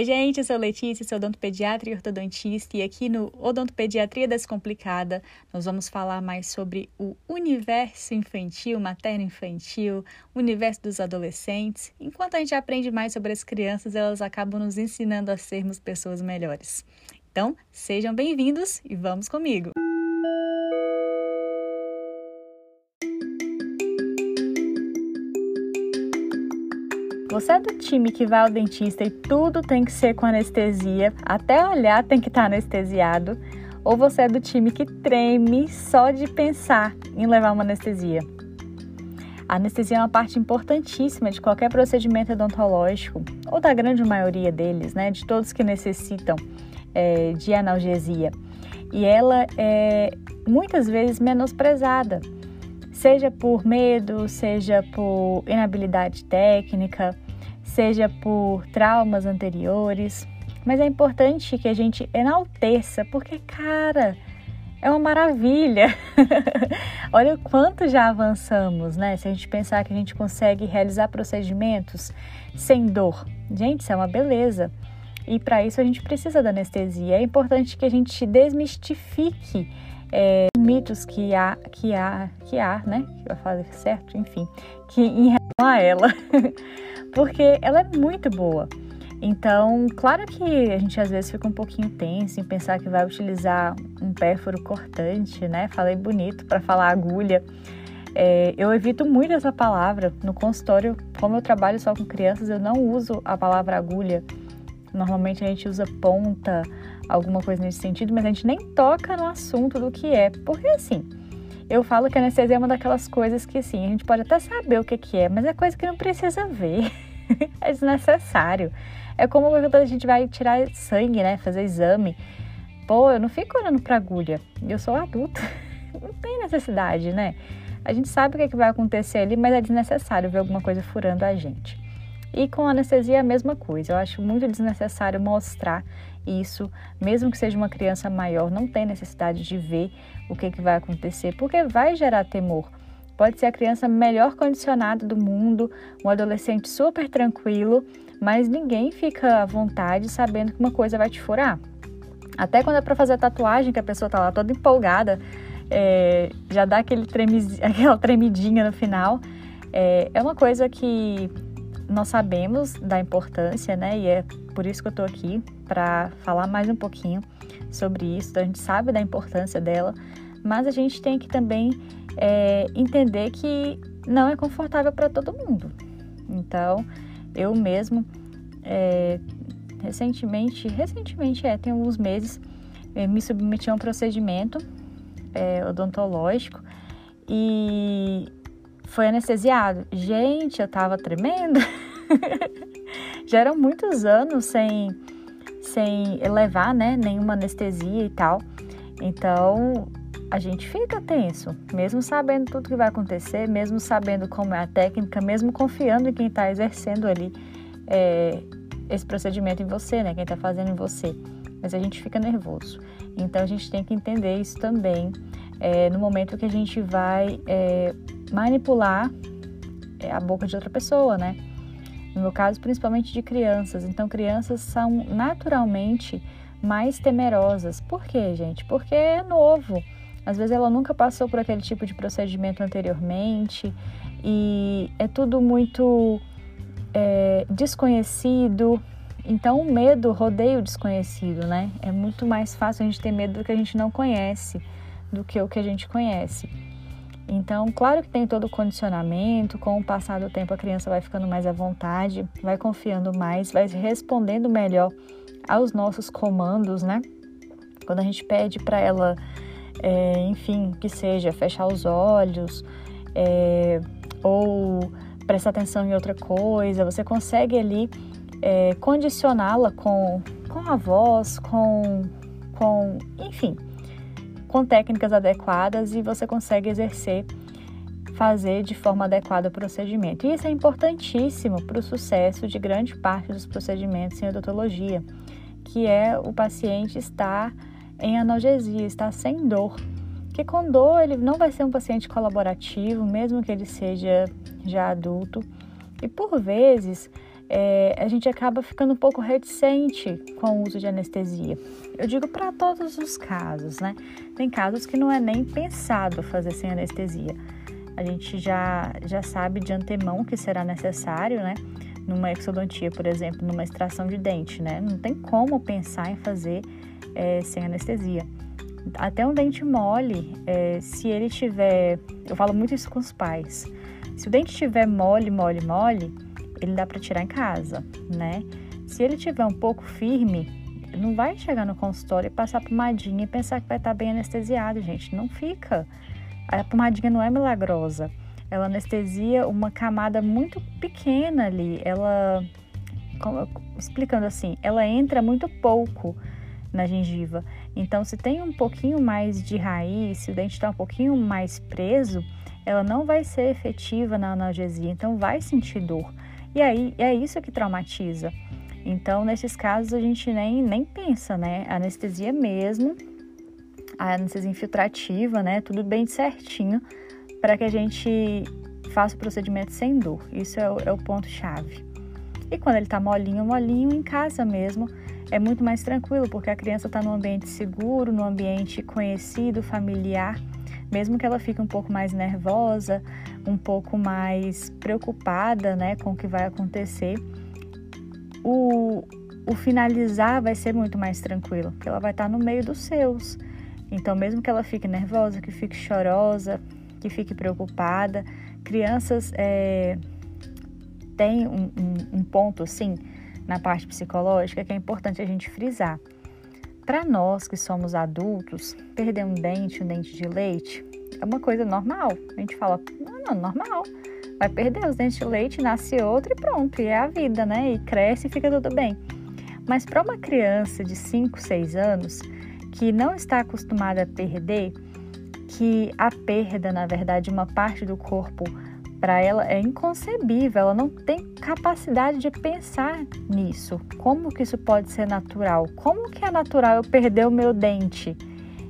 Oi, gente, eu sou Letícia, sou odontopediatra e ortodontista, e aqui no Odontopediatria Descomplicada nós vamos falar mais sobre o universo infantil, materno-infantil, o universo dos adolescentes. Enquanto a gente aprende mais sobre as crianças, elas acabam nos ensinando a sermos pessoas melhores. Então, sejam bem-vindos e vamos comigo! Você é do time que vai ao dentista e tudo tem que ser com anestesia, até olhar tem que estar tá anestesiado? Ou você é do time que treme só de pensar em levar uma anestesia? A anestesia é uma parte importantíssima de qualquer procedimento odontológico, ou da grande maioria deles, né? De todos que necessitam é, de analgesia. E ela é muitas vezes menosprezada seja por medo, seja por inabilidade técnica, seja por traumas anteriores. Mas é importante que a gente enalteça, porque, cara, é uma maravilha. Olha o quanto já avançamos, né? Se a gente pensar que a gente consegue realizar procedimentos sem dor. Gente, isso é uma beleza. E para isso a gente precisa da anestesia. É importante que a gente desmistifique é, mitos que há, que há, que há, né? Eu falei certo, enfim, que em relação a ela, porque ela é muito boa. Então, claro que a gente às vezes fica um pouquinho tenso em pensar que vai utilizar um pérfuro cortante, né? Falei bonito para falar agulha. É, eu evito muito essa palavra. No consultório, como eu trabalho só com crianças, eu não uso a palavra agulha. Normalmente a gente usa ponta, alguma coisa nesse sentido, mas a gente nem toca no assunto do que é, porque assim, eu falo que a anestesia é uma daquelas coisas que assim, a gente pode até saber o que, que é, mas é coisa que não precisa ver, é desnecessário. É como quando a gente vai tirar sangue, né, fazer exame. Pô, eu não fico olhando pra agulha, eu sou adulta, não tem necessidade, né? A gente sabe o que, é que vai acontecer ali, mas é desnecessário ver alguma coisa furando a gente. E com anestesia é a mesma coisa. Eu acho muito desnecessário mostrar isso, mesmo que seja uma criança maior, não tem necessidade de ver o que, que vai acontecer, porque vai gerar temor. Pode ser a criança melhor condicionada do mundo, um adolescente super tranquilo, mas ninguém fica à vontade sabendo que uma coisa vai te furar. Até quando é para fazer tatuagem, que a pessoa tá lá toda empolgada, é, já dá aquele tremiz, aquela tremidinha no final. É, é uma coisa que nós sabemos da importância, né? E é por isso que eu tô aqui para falar mais um pouquinho sobre isso. Então, a gente sabe da importância dela, mas a gente tem que também é, entender que não é confortável para todo mundo. Então, eu mesmo é, recentemente, recentemente é, tem alguns meses, me submeti a um procedimento é, odontológico e foi anestesiado. Gente, eu tava tremendo. Já eram muitos anos sem, sem levar, né, nenhuma anestesia e tal. Então, a gente fica tenso, mesmo sabendo tudo que vai acontecer, mesmo sabendo como é a técnica, mesmo confiando em quem está exercendo ali é, esse procedimento em você, né? Quem está fazendo em você. Mas a gente fica nervoso. Então a gente tem que entender isso também é, no momento que a gente vai é, manipular a boca de outra pessoa, né? No meu caso, principalmente de crianças. Então, crianças são naturalmente mais temerosas. Por quê, gente? Porque é novo. Às vezes ela nunca passou por aquele tipo de procedimento anteriormente e é tudo muito é, desconhecido. Então, o medo rodeia o desconhecido, né? É muito mais fácil a gente ter medo do que a gente não conhece do que o que a gente conhece. Então, claro que tem todo o condicionamento, com o passar do tempo a criança vai ficando mais à vontade, vai confiando mais, vai respondendo melhor aos nossos comandos, né? Quando a gente pede para ela, é, enfim, que seja fechar os olhos é, ou prestar atenção em outra coisa, você consegue ali é, condicioná-la com, com a voz, com, com, enfim, com técnicas adequadas e você consegue exercer, fazer de forma adequada o procedimento. E isso é importantíssimo para o sucesso de grande parte dos procedimentos em odontologia, que é o paciente estar em analgesia, estar sem dor. Porque com dor ele não vai ser um paciente colaborativo, mesmo que ele seja já adulto. E por vezes é, a gente acaba ficando um pouco reticente com o uso de anestesia. Eu digo para todos os casos, né? Tem casos que não é nem pensado fazer sem anestesia. A gente já, já sabe de antemão que será necessário, né? Numa exodontia, por exemplo, numa extração de dente, né? Não tem como pensar em fazer é, sem anestesia. Até um dente mole, é, se ele tiver. Eu falo muito isso com os pais. Se o dente estiver mole, mole, mole, ele dá para tirar em casa, né? Se ele tiver um pouco firme, não vai chegar no consultório e passar pomadinha e pensar que vai estar bem anestesiado, gente. Não fica. A pomadinha não é milagrosa. Ela anestesia uma camada muito pequena ali. Ela, explicando assim, ela entra muito pouco na gengiva. Então, se tem um pouquinho mais de raiz, se o dente está um pouquinho mais preso, ela não vai ser efetiva na analgesia. Então, vai sentir dor. E aí é isso que traumatiza. Então, nesses casos, a gente nem, nem pensa, né? Anestesia mesmo, a anestesia infiltrativa, né? Tudo bem certinho para que a gente faça o procedimento sem dor. Isso é o, é o ponto-chave. E quando ele está molinho, molinho, em casa mesmo, é muito mais tranquilo, porque a criança está num ambiente seguro, num ambiente conhecido, familiar, mesmo que ela fique um pouco mais nervosa, um pouco mais preocupada né, com o que vai acontecer, o, o finalizar vai ser muito mais tranquilo, porque ela vai estar no meio dos seus. Então, mesmo que ela fique nervosa, que fique chorosa, que fique preocupada, crianças é, têm um, um, um ponto, assim, na parte psicológica que é importante a gente frisar. Para nós que somos adultos, perder um dente, um dente de leite, é uma coisa normal. A gente fala, não, não, normal. Vai perder os dentes de leite, nasce outro e pronto, e é a vida, né? E cresce e fica tudo bem. Mas para uma criança de 5, 6 anos que não está acostumada a perder, que a perda, na verdade, uma parte do corpo para ela é inconcebível, ela não tem capacidade de pensar nisso. Como que isso pode ser natural? Como que é natural eu perder o meu dente?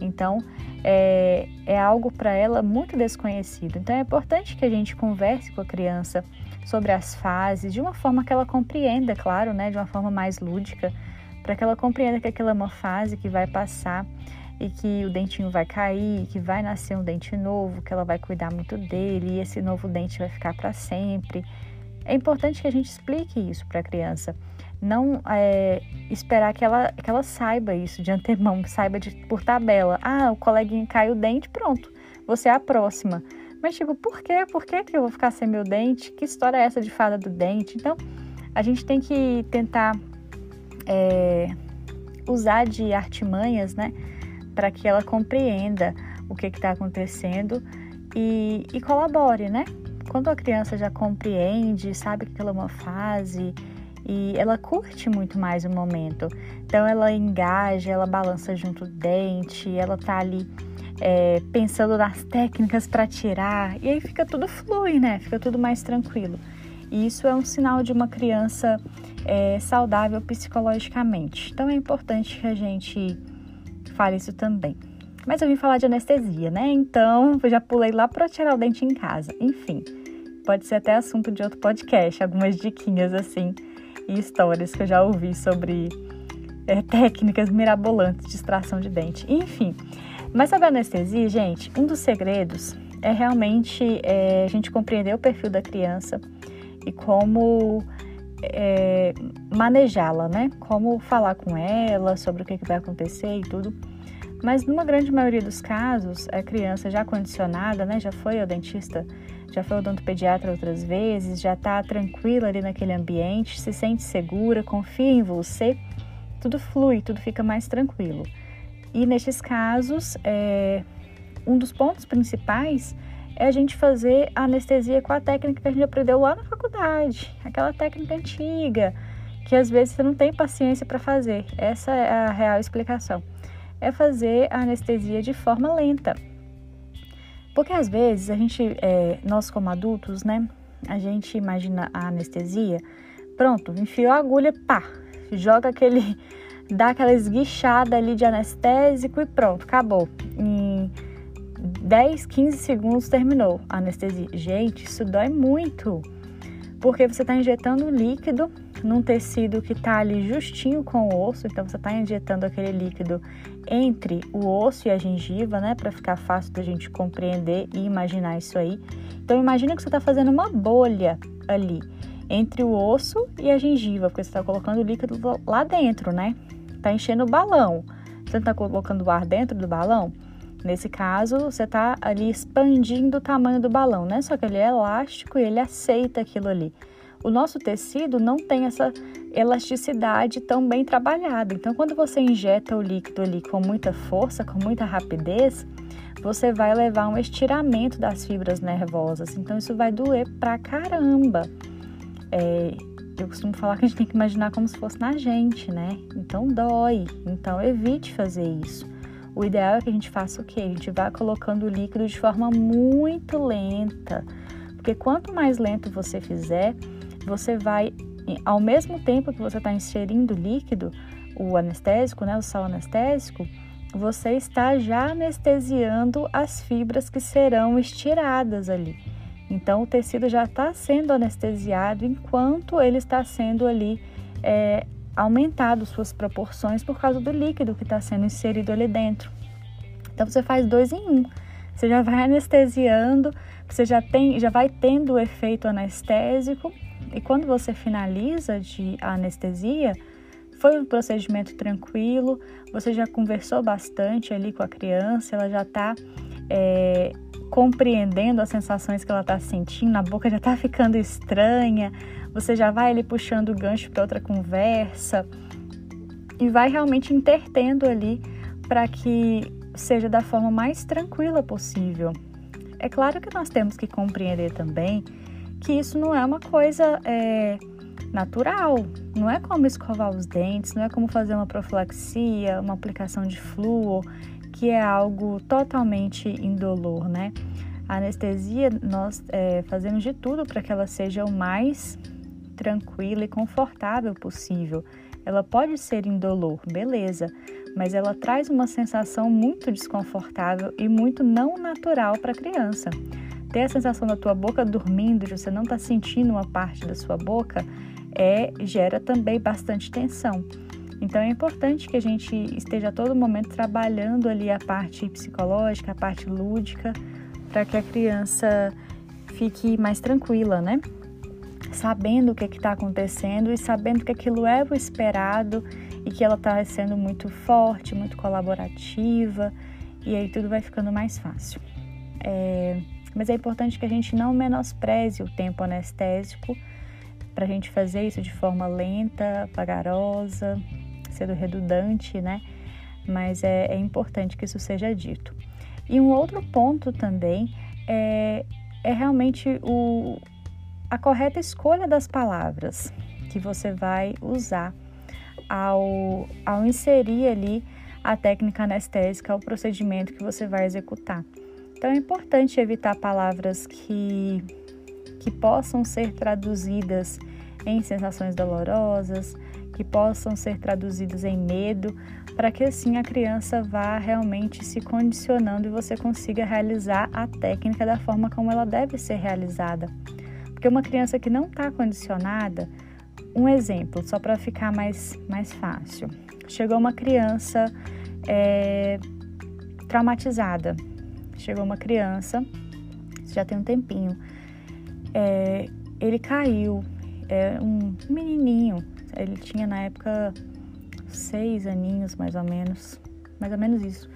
Então, é, é algo para ela muito desconhecido. Então é importante que a gente converse com a criança sobre as fases de uma forma que ela compreenda, claro, né, de uma forma mais lúdica, para que ela compreenda que aquela é uma fase que vai passar e que o dentinho vai cair, que vai nascer um dente novo, que ela vai cuidar muito dele e esse novo dente vai ficar para sempre. É importante que a gente explique isso para a criança não é, esperar que ela, que ela saiba isso de antemão, saiba de, por tabela. Ah, o coleguinha caiu o dente, pronto, você é a próxima. Mas, tipo, por quê? Por que, que eu vou ficar sem meu dente? Que história é essa de fada do dente? Então, a gente tem que tentar é, usar de artimanhas, né, para que ela compreenda o que está acontecendo e, e colabore, né? Quando a criança já compreende, sabe que aquela é uma fase e ela curte muito mais o momento. Então ela engaja, ela balança junto do dente, ela tá ali é, pensando nas técnicas para tirar e aí fica tudo flui, né? Fica tudo mais tranquilo. E isso é um sinal de uma criança é, saudável psicologicamente. Então é importante que a gente fale isso também. Mas eu vim falar de anestesia, né? Então eu já pulei lá para tirar o dente em casa. Enfim, pode ser até assunto de outro podcast, algumas diquinhas assim e histórias que eu já ouvi sobre é, técnicas mirabolantes de extração de dente. Enfim, mas sobre anestesia, gente, um dos segredos é realmente é, a gente compreender o perfil da criança e como é, manejá-la, né? Como falar com ela sobre o que, que vai acontecer e tudo. Mas numa grande maioria dos casos, a criança já condicionada, né? Já foi ao dentista já foi odontopediatra outras vezes, já está tranquila ali naquele ambiente, se sente segura, confia em você, tudo flui, tudo fica mais tranquilo. E nesses casos, é, um dos pontos principais é a gente fazer a anestesia com a técnica que a gente aprendeu lá na faculdade, aquela técnica antiga, que às vezes você não tem paciência para fazer. Essa é a real explicação. É fazer a anestesia de forma lenta. Porque às vezes a gente, é, nós como adultos, né, a gente imagina a anestesia, pronto, enfiou a agulha, pá, joga aquele, dá aquela esguichada ali de anestésico e pronto, acabou. 10, 15 segundos terminou a anestesia. Gente, isso dói muito, porque você está injetando líquido num tecido que está ali justinho com o osso, então você está injetando aquele líquido entre o osso e a gengiva, né, para ficar fácil da gente compreender e imaginar isso aí. Então imagina que você está fazendo uma bolha ali entre o osso e a gengiva, porque você está colocando o líquido lá dentro, né? Está enchendo o balão. Você está colocando o ar dentro do balão? Nesse caso, você está ali expandindo o tamanho do balão, né? Só que ele é elástico e ele aceita aquilo ali. O nosso tecido não tem essa elasticidade tão bem trabalhada. Então, quando você injeta o líquido ali com muita força, com muita rapidez, você vai levar um estiramento das fibras nervosas. Então, isso vai doer pra caramba. É, eu costumo falar que a gente tem que imaginar como se fosse na gente, né? Então, dói. Então, evite fazer isso. O ideal é que a gente faça o quê? A gente vá colocando o líquido de forma muito lenta. Porque quanto mais lento você fizer, você vai, ao mesmo tempo que você está inserindo o líquido, o anestésico, né, o sal anestésico, você está já anestesiando as fibras que serão estiradas ali. Então, o tecido já está sendo anestesiado enquanto ele está sendo ali é, aumentado suas proporções por causa do líquido que está sendo inserido ali dentro. Então, você faz dois em um. Você já vai anestesiando, você já tem, já vai tendo o efeito anestésico e quando você finaliza de anestesia, foi um procedimento tranquilo, você já conversou bastante ali com a criança, ela já está é, compreendendo as sensações que ela está sentindo, a boca já está ficando estranha, você já vai ali puxando o gancho para outra conversa e vai realmente intertendo ali para que seja da forma mais tranquila possível. É claro que nós temos que compreender também que isso não é uma coisa é, natural, não é como escovar os dentes, não é como fazer uma profilaxia, uma aplicação de flúor, que é algo totalmente indolor, né? A anestesia, nós é, fazemos de tudo para que ela seja o mais tranquila e confortável possível. Ela pode ser indolor, beleza, mas ela traz uma sensação muito desconfortável e muito não natural para a criança ter a sensação da tua boca dormindo, de você não estar tá sentindo uma parte da sua boca, é gera também bastante tensão. Então é importante que a gente esteja a todo momento trabalhando ali a parte psicológica, a parte lúdica, para que a criança fique mais tranquila, né? Sabendo o que é está acontecendo e sabendo que aquilo é o esperado e que ela está sendo muito forte, muito colaborativa, e aí tudo vai ficando mais fácil. É, mas é importante que a gente não menospreze o tempo anestésico para a gente fazer isso de forma lenta, vagarosa, sendo redundante, né? Mas é, é importante que isso seja dito. E um outro ponto também é, é realmente o, a correta escolha das palavras que você vai usar ao, ao inserir ali a técnica anestésica, o procedimento que você vai executar. Então é importante evitar palavras que, que possam ser traduzidas em sensações dolorosas, que possam ser traduzidas em medo, para que assim a criança vá realmente se condicionando e você consiga realizar a técnica da forma como ela deve ser realizada. Porque uma criança que não está condicionada, um exemplo, só para ficar mais, mais fácil. Chegou uma criança é, traumatizada, chegou uma criança, já tem um tempinho, é, ele caiu, é um menininho, ele tinha na época seis aninhos mais ou menos, mais ou menos isso.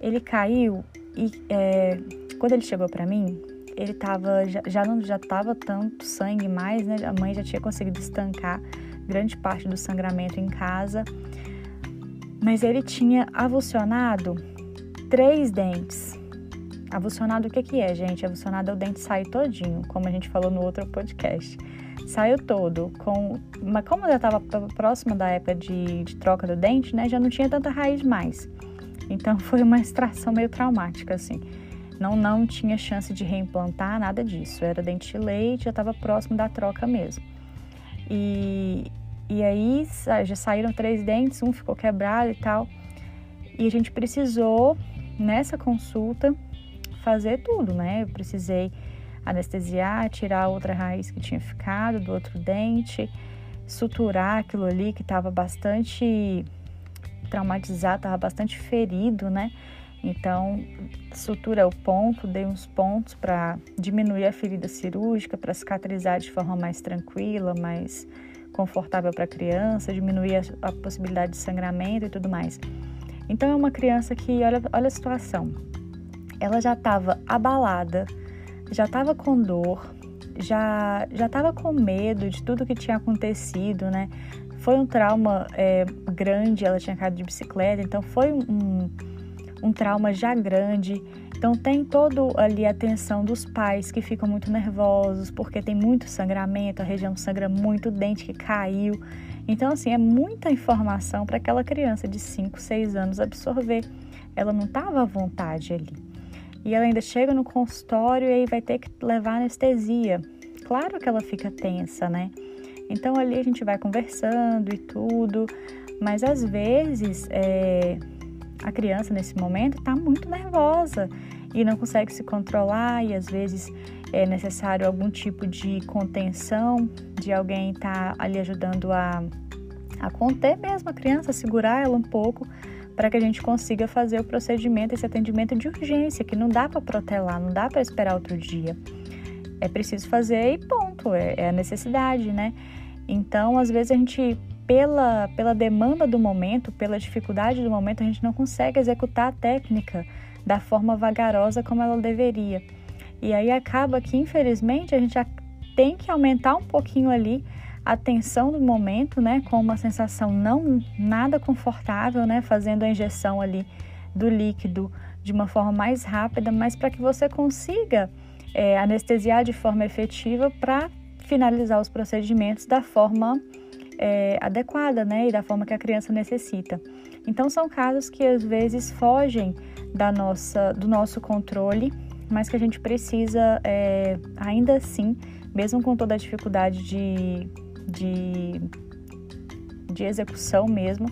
Ele caiu e é, quando ele chegou para mim, ele tava já, já não já tava tanto sangue mais, né? A mãe já tinha conseguido estancar grande parte do sangramento em casa, mas ele tinha avulsionado três dentes. Avulsionado o que, que é, gente? Avulsionado é o dente sair todinho, como a gente falou no outro podcast. Saiu todo, com, mas como já estava próxima da época de, de troca do dente, né, já não tinha tanta raiz mais. Então foi uma extração meio traumática, assim. Não, não tinha chance de reimplantar, nada disso. Era dente de leite, já estava próximo da troca mesmo. E, e aí já saíram três dentes, um ficou quebrado e tal. E a gente precisou, nessa consulta, fazer tudo, né? Eu precisei anestesiar, tirar outra raiz que tinha ficado do outro dente, suturar aquilo ali que estava bastante traumatizado, estava bastante ferido, né? Então, sutura o ponto, dei uns pontos para diminuir a ferida cirúrgica, para cicatrizar de forma mais tranquila, mais confortável para a criança, diminuir a, a, possibilidade de sangramento e tudo mais. Então, é uma criança que, olha, olha a situação, ela já estava abalada, já estava com dor, já já estava com medo de tudo que tinha acontecido, né? Foi um trauma é, grande, ela tinha caído de bicicleta, então foi um, um trauma já grande. Então tem todo ali a atenção dos pais que ficam muito nervosos porque tem muito sangramento, a região sangra muito, o dente que caiu. Então assim, é muita informação para aquela criança de 5, 6 anos absorver. Ela não estava à vontade ali. E ela ainda chega no consultório e aí vai ter que levar anestesia. Claro que ela fica tensa, né? Então ali a gente vai conversando e tudo, mas às vezes é, a criança nesse momento está muito nervosa e não consegue se controlar e às vezes é necessário algum tipo de contenção, de alguém estar tá ali ajudando a, a conter mesmo a criança, segurar ela um pouco para que a gente consiga fazer o procedimento, esse atendimento de urgência, que não dá para protelar, não dá para esperar outro dia. É preciso fazer e ponto, é, é a necessidade, né? Então, às vezes a gente, pela, pela demanda do momento, pela dificuldade do momento, a gente não consegue executar a técnica da forma vagarosa como ela deveria. E aí acaba que, infelizmente, a gente tem que aumentar um pouquinho ali a tensão do momento, né, com uma sensação não nada confortável, né, fazendo a injeção ali do líquido de uma forma mais rápida, mas para que você consiga é, anestesiar de forma efetiva para finalizar os procedimentos da forma é, adequada, né, e da forma que a criança necessita. Então são casos que às vezes fogem da nossa, do nosso controle, mas que a gente precisa é, ainda assim, mesmo com toda a dificuldade de de, de execução mesmo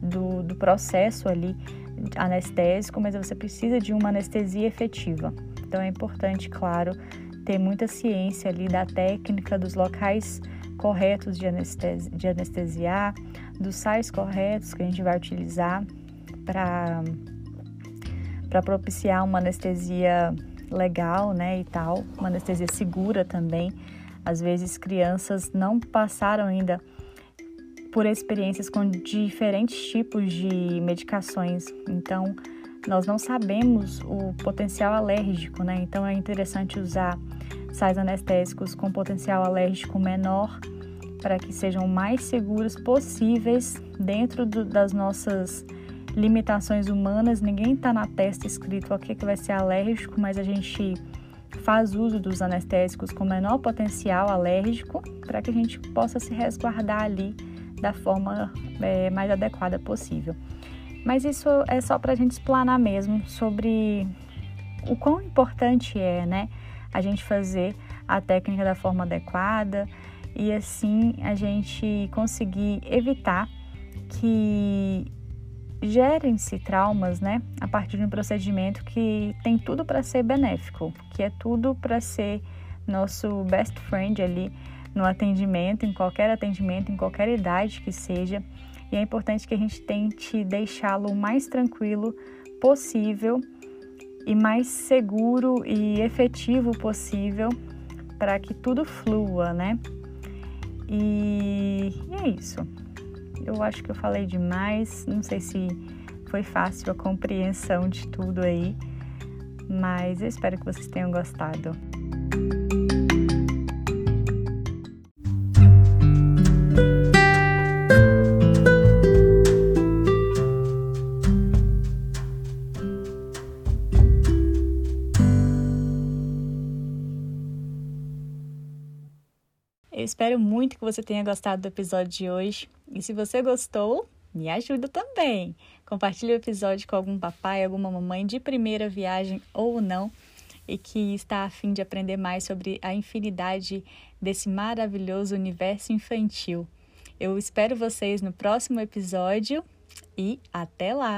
do, do processo ali anestésico, mas você precisa de uma anestesia efetiva. Então é importante, claro, ter muita ciência ali da técnica, dos locais corretos de, anestesi de anestesiar, dos sais corretos que a gente vai utilizar para propiciar uma anestesia legal, né, e tal, uma anestesia segura também, às vezes, crianças não passaram ainda por experiências com diferentes tipos de medicações, então nós não sabemos o potencial alérgico, né? Então é interessante usar sais anestésicos com potencial alérgico menor para que sejam mais seguros possíveis dentro do, das nossas limitações humanas. Ninguém está na testa escrito o que, que vai ser alérgico, mas a gente faz uso dos anestésicos com menor potencial alérgico para que a gente possa se resguardar ali da forma é, mais adequada possível. Mas isso é só para a gente explanar mesmo sobre o quão importante é, né, a gente fazer a técnica da forma adequada e assim a gente conseguir evitar que gerem-se traumas, né, a partir de um procedimento que tem tudo para ser benéfico, que é tudo para ser nosso best friend ali no atendimento, em qualquer atendimento, em qualquer idade que seja. E é importante que a gente tente deixá-lo o mais tranquilo possível e mais seguro e efetivo possível para que tudo flua, né? E, e é isso. Eu acho que eu falei demais, não sei se foi fácil a compreensão de tudo aí, mas eu espero que vocês tenham gostado. Espero muito que você tenha gostado do episódio de hoje. E se você gostou, me ajuda também. Compartilhe o episódio com algum papai, alguma mamãe de primeira viagem ou não e que está a fim de aprender mais sobre a infinidade desse maravilhoso universo infantil. Eu espero vocês no próximo episódio e até lá!